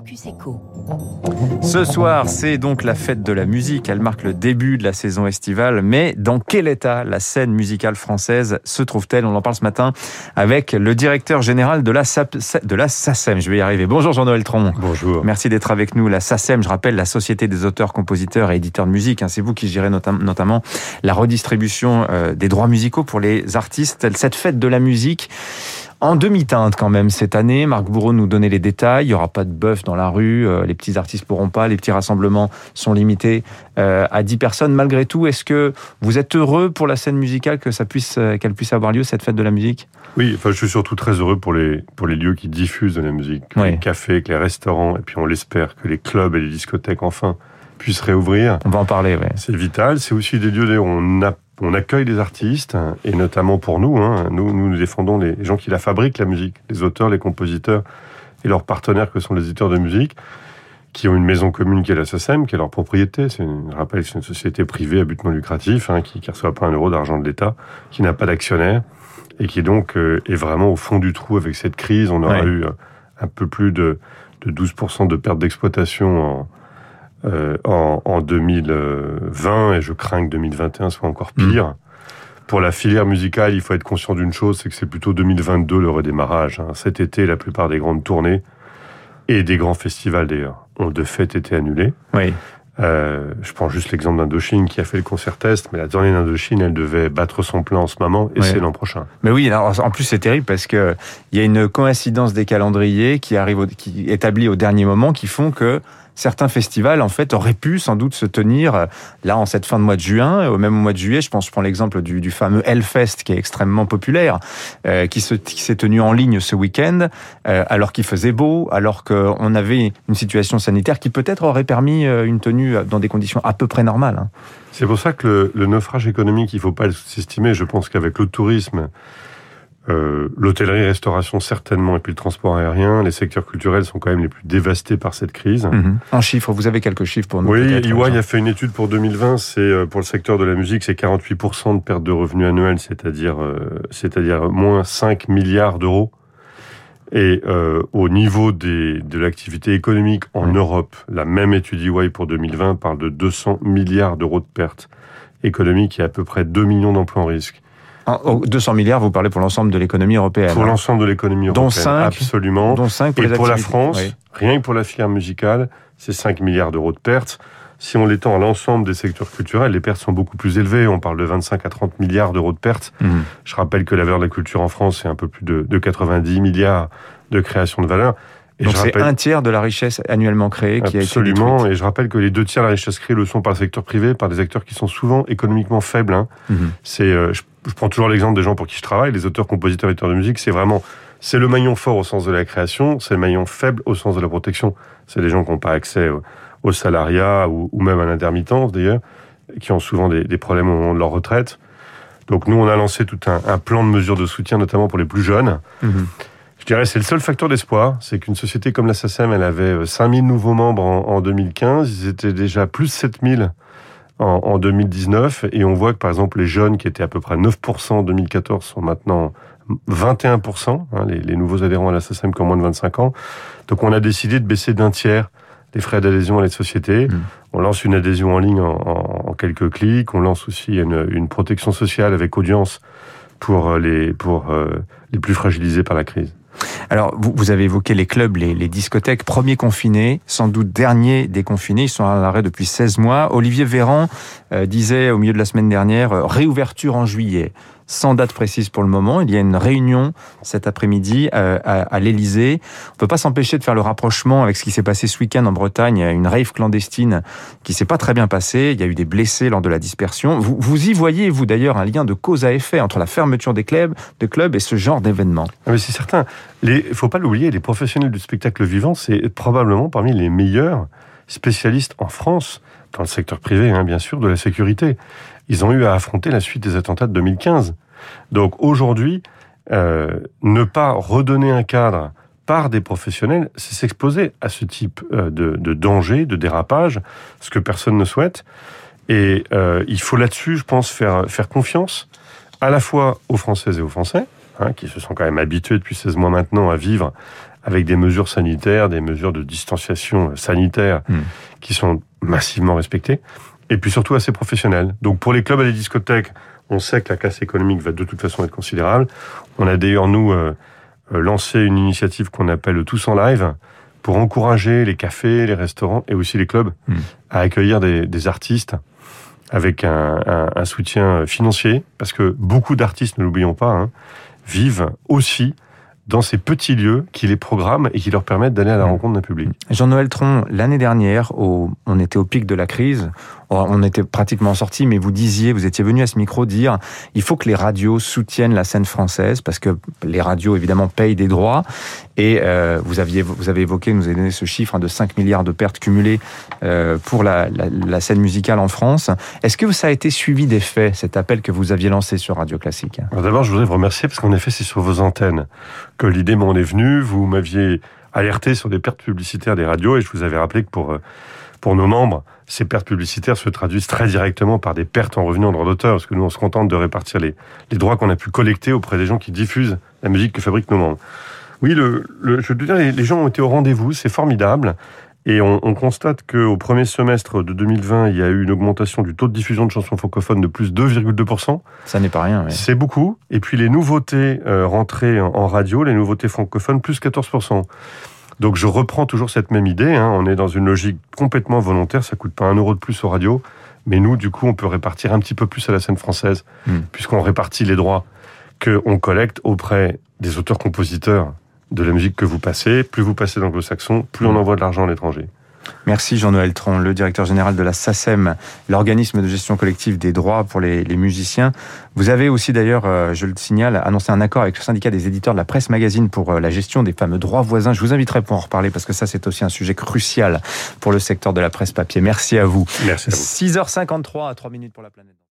Focus Echo. Ce soir, c'est donc la fête de la musique. Elle marque le début de la saison estivale. Mais dans quel état la scène musicale française se trouve-t-elle? On en parle ce matin avec le directeur général de la, de la SACEM. Je vais y arriver. Bonjour Jean-Noël Tron. Bonjour. Merci d'être avec nous. La SACEM, je rappelle, la Société des auteurs, compositeurs et éditeurs de musique. Hein, c'est vous qui gérez notamment la redistribution euh, des droits musicaux pour les artistes. Cette fête de la musique, en demi-teinte quand même cette année. Marc Bourreau nous donnait les détails. Il n'y aura pas de bœuf dans la rue. Euh, les petits artistes pourront pas. Les petits rassemblements sont limités euh, à 10 personnes. Malgré tout, est-ce que vous êtes heureux pour la scène musicale que ça puisse, euh, qu'elle puisse avoir lieu cette fête de la musique? Oui, enfin, je suis surtout très heureux pour les pour les lieux qui diffusent de la musique, les cafés, les restaurants, et puis on l'espère que les clubs et les discothèques enfin puissent réouvrir. On va en parler. Ouais. C'est vital. C'est aussi des lieux où on a on accueille les artistes, et notamment pour nous, hein, nous, nous défendons les gens qui la fabriquent, la musique, les auteurs, les compositeurs et leurs partenaires que sont les éditeurs de musique, qui ont une maison commune qui est la SACEM, qui est leur propriété. C'est une, rappelle, c'est une société privée à but non lucratif, hein, qui ne reçoit pas un euro d'argent de l'État, qui n'a pas d'actionnaire, et qui donc euh, est vraiment au fond du trou avec cette crise. On aura eu euh, un peu plus de, de 12% de perte d'exploitation en, euh, en, en, 2020 et je crains que 2021 soit encore pire. Mm. Pour la filière musicale, il faut être conscient d'une chose, c'est que c'est plutôt 2022 le redémarrage. Hein. Cet été, la plupart des grandes tournées et des grands festivals d'ailleurs ont de fait été annulés. Oui. Euh, je prends juste l'exemple d'Indochine qui a fait le concert test, mais la tournée d'Indochine, elle devait battre son plein en ce moment et c'est l'an prochain. Mais oui, alors, en plus c'est terrible parce que il y a une coïncidence des calendriers qui arrive, qui établit au dernier moment, qui font que certains festivals en fait auraient pu sans doute se tenir euh, là en cette fin de mois de juin, au même mois de juillet. Je pense, je prends l'exemple du, fameux Hellfest qui est extrêmement populaire, euh, qui s'est tenu en ligne ce week-end, euh, alors qu'il faisait beau, alors qu'on avait une situation sanitaire qui peut-être aurait permis une tenue dans des conditions à peu près normales. Hein. C'est pour ça que le, le naufrage économique, il ne faut pas le sous-estimer. Je pense qu'avec le tourisme, euh, L'hôtellerie, restauration certainement, et puis le transport aérien, les secteurs culturels sont quand même les plus dévastés par cette crise. Mhm. En chiffres, vous avez quelques chiffres pour nous Oui, EY a fait une étude pour 2020, c'est euh, pour le secteur de la musique, c'est 48% de perte de revenus annuels, c'est-à-dire euh, c'est-à-dire moins 5 milliards d'euros. Et euh, au niveau des, de l'activité économique en Europe, la même étude EY pour 2020 parle de 200 milliards d'euros de pertes économiques et à peu près 2 millions d'emplois en risque. 200 milliards, vous parlez pour l'ensemble de l'économie européenne. Pour hein. l'ensemble de l'économie européenne. Dont 5, absolument. Dont 5 pour Et pour la France, rien que pour la filière musicale, c'est 5 milliards d'euros de pertes. Si on l'étend à l'ensemble des secteurs culturels, les pertes sont beaucoup plus élevées. On parle de 25 à 30 milliards d'euros de pertes. Mmh. Je rappelle que la valeur de la culture en France, c'est un peu plus de, de 90 milliards de création de valeur. Et Donc c'est un tiers de la richesse annuellement créée qui a été Absolument, et je rappelle que les deux tiers de la richesse créée le sont par le secteur privé, par des acteurs qui sont souvent économiquement faibles. Hein. C'est, euh, je prends toujours l'exemple des gens pour qui je travaille, les auteurs, compositeurs, éditeurs de musique, c'est vraiment, c'est le maillon fort au sens de la création, c'est le maillon faible au sens de la protection. C'est des gens qui n'ont pas accès au, salariat ou, même à l'intermittence d'ailleurs, qui ont souvent des, problèmes au moment de leur retraite. Donc nous, on a lancé tout un, plan de mesures de soutien, notamment pour les plus jeunes. Mhm. Je dirais c'est le seul facteur d'espoir, c'est qu'une société comme la SACEM, elle avait 5000 nouveaux membres en, en 2015, ils étaient déjà plus de 7000 en, en 2019 et on voit que par exemple les jeunes qui étaient à peu près 9% en 2014 sont maintenant 21%, hein, les, les, nouveaux adhérents à la SACEM qui ont moins de 25 ans. Donc on a décidé de baisser d'un tiers les frais d'adhésion à la société. Mmh. On lance une adhésion en ligne en, en, quelques clics. On lance aussi une, une, protection sociale avec audience pour les, pour euh, les plus fragilisés par la crise. Alors, vous, avez évoqué les clubs, les, discothèques, premiers confinés, sans doute derniers déconfinés, ils sont à l'arrêt depuis 16 mois. Olivier Véran euh, disait au milieu de la semaine dernière, euh, réouverture en juillet sans date précise pour le moment. Il y a une réunion cet après-midi euh, à, à l'Elysée. On peut pas s'empêcher de faire le rapprochement avec ce qui s'est passé ce week-end en Bretagne. Une rave clandestine qui s'est pas très bien passée. Il y a eu des blessés lors de la dispersion. Vous, vous y voyez, vous d'ailleurs, un lien de cause à effet entre la fermeture des clubs, et ce genre d'événement ah, c'est certain. Il faut pas l'oublier, les professionnels du spectacle vivant, c'est probablement parmi les meilleurs spécialistes en France, dans le secteur privé, hein, bien sûr, de la sécurité ils ont eu à affronter la suite des attentats de 2015. Donc aujourd'hui, euh, ne pas redonner un cadre par des professionnels, c'est s'exposer à ce type euh, de, de, danger, de dérapage, ce que personne ne souhaite. Et euh, il faut là-dessus, je pense, faire, faire confiance à la fois aux Françaises et aux Français, hein, qui se sont quand même habitués depuis 16 mois maintenant à vivre avec des mesures sanitaires, des mesures de distanciation sanitaire hmm. qui sont massivement respectées, et puis surtout assez professionnelles. Donc pour les clubs et les discothèques, on sait que la casse économique va de toute façon être considérable. On a d'ailleurs, nous, euh, euh, lancé une initiative qu'on appelle Tous en Live, pour encourager les cafés, les restaurants et aussi les clubs hmm. à accueillir des, artistes avec un, soutien financier, parce que beaucoup d'artistes, ne l'oublions pas, hein, vivent aussi dans ces petits lieux qui les programment et qui leur permettent d'aller à la mmh. rencontre d'un public. Jean-Noël Tron, l'année dernière, on était au pic de la crise, on était pratiquement sorti, mais vous disiez, vous étiez venu à ce micro dire, il faut que les radios soutiennent la scène française parce que les radios évidemment payent des droits. Et euh, vous aviez, vous avez évoqué, nous avez donné ce chiffre hein, de 5 milliards de pertes cumulées euh, pour la, scène musicale en France. Est-ce que ça a été suivi des faits, cet appel que vous aviez lancé sur Radio Classique? D'abord, je voudrais vous remercier parce qu'en effet, c'est sur vos antennes que l'idée m'en est venue. Vous m'aviez alerté sur des pertes publicitaires des radios et je vous avais rappelé que pour, euh, pour nos membres, ces pertes publicitaires se traduisent très directement par des pertes en revenus en droit d'auteur, parce que nous, on se contente de répartir les, les droits qu'on a pu collecter auprès des gens qui diffusent la musique que fabriquent nos membres. Oui, le, le, je veux dire, les, gens ont été au rendez-vous, c'est formidable. Et on, on constate qu'au premier semestre de 2020, il y a eu une augmentation du taux de diffusion de chansons francophones de plus 2,2%. Ça n'est pas rien. C'est beaucoup. Et puis les nouveautés euh, rentrées en, en, radio, les nouveautés francophones, plus 14%. Donc je reprends toujours cette même idée. Hein. On est dans une logique complètement volontaire. Ça coûte pas un euro de plus aux radios. Mais nous, du coup, on peut répartir un petit peu plus à la scène française, hmm. puisqu'on répartit les droits qu'on collecte auprès des auteurs-compositeurs de la musique que vous passez. Plus vous passez d'anglo-saxon, plus on hmm. envoie de l'argent à l'étranger. Merci Jean-Noël Tron, le directeur général de la SACEM, l'organisme de gestion collective des droits pour les, musiciens. Vous avez aussi d'ailleurs, euh, je le signale, annoncé un accord avec le syndicat des éditeurs de la presse magazine pour euh, la gestion des fameux droits voisins. Je vous inviterai pour en reparler parce que ça c'est aussi un sujet crucial pour le secteur de la presse papier. Merci à vous. Merci à vous. 6h53 à 3 minutes pour la planète.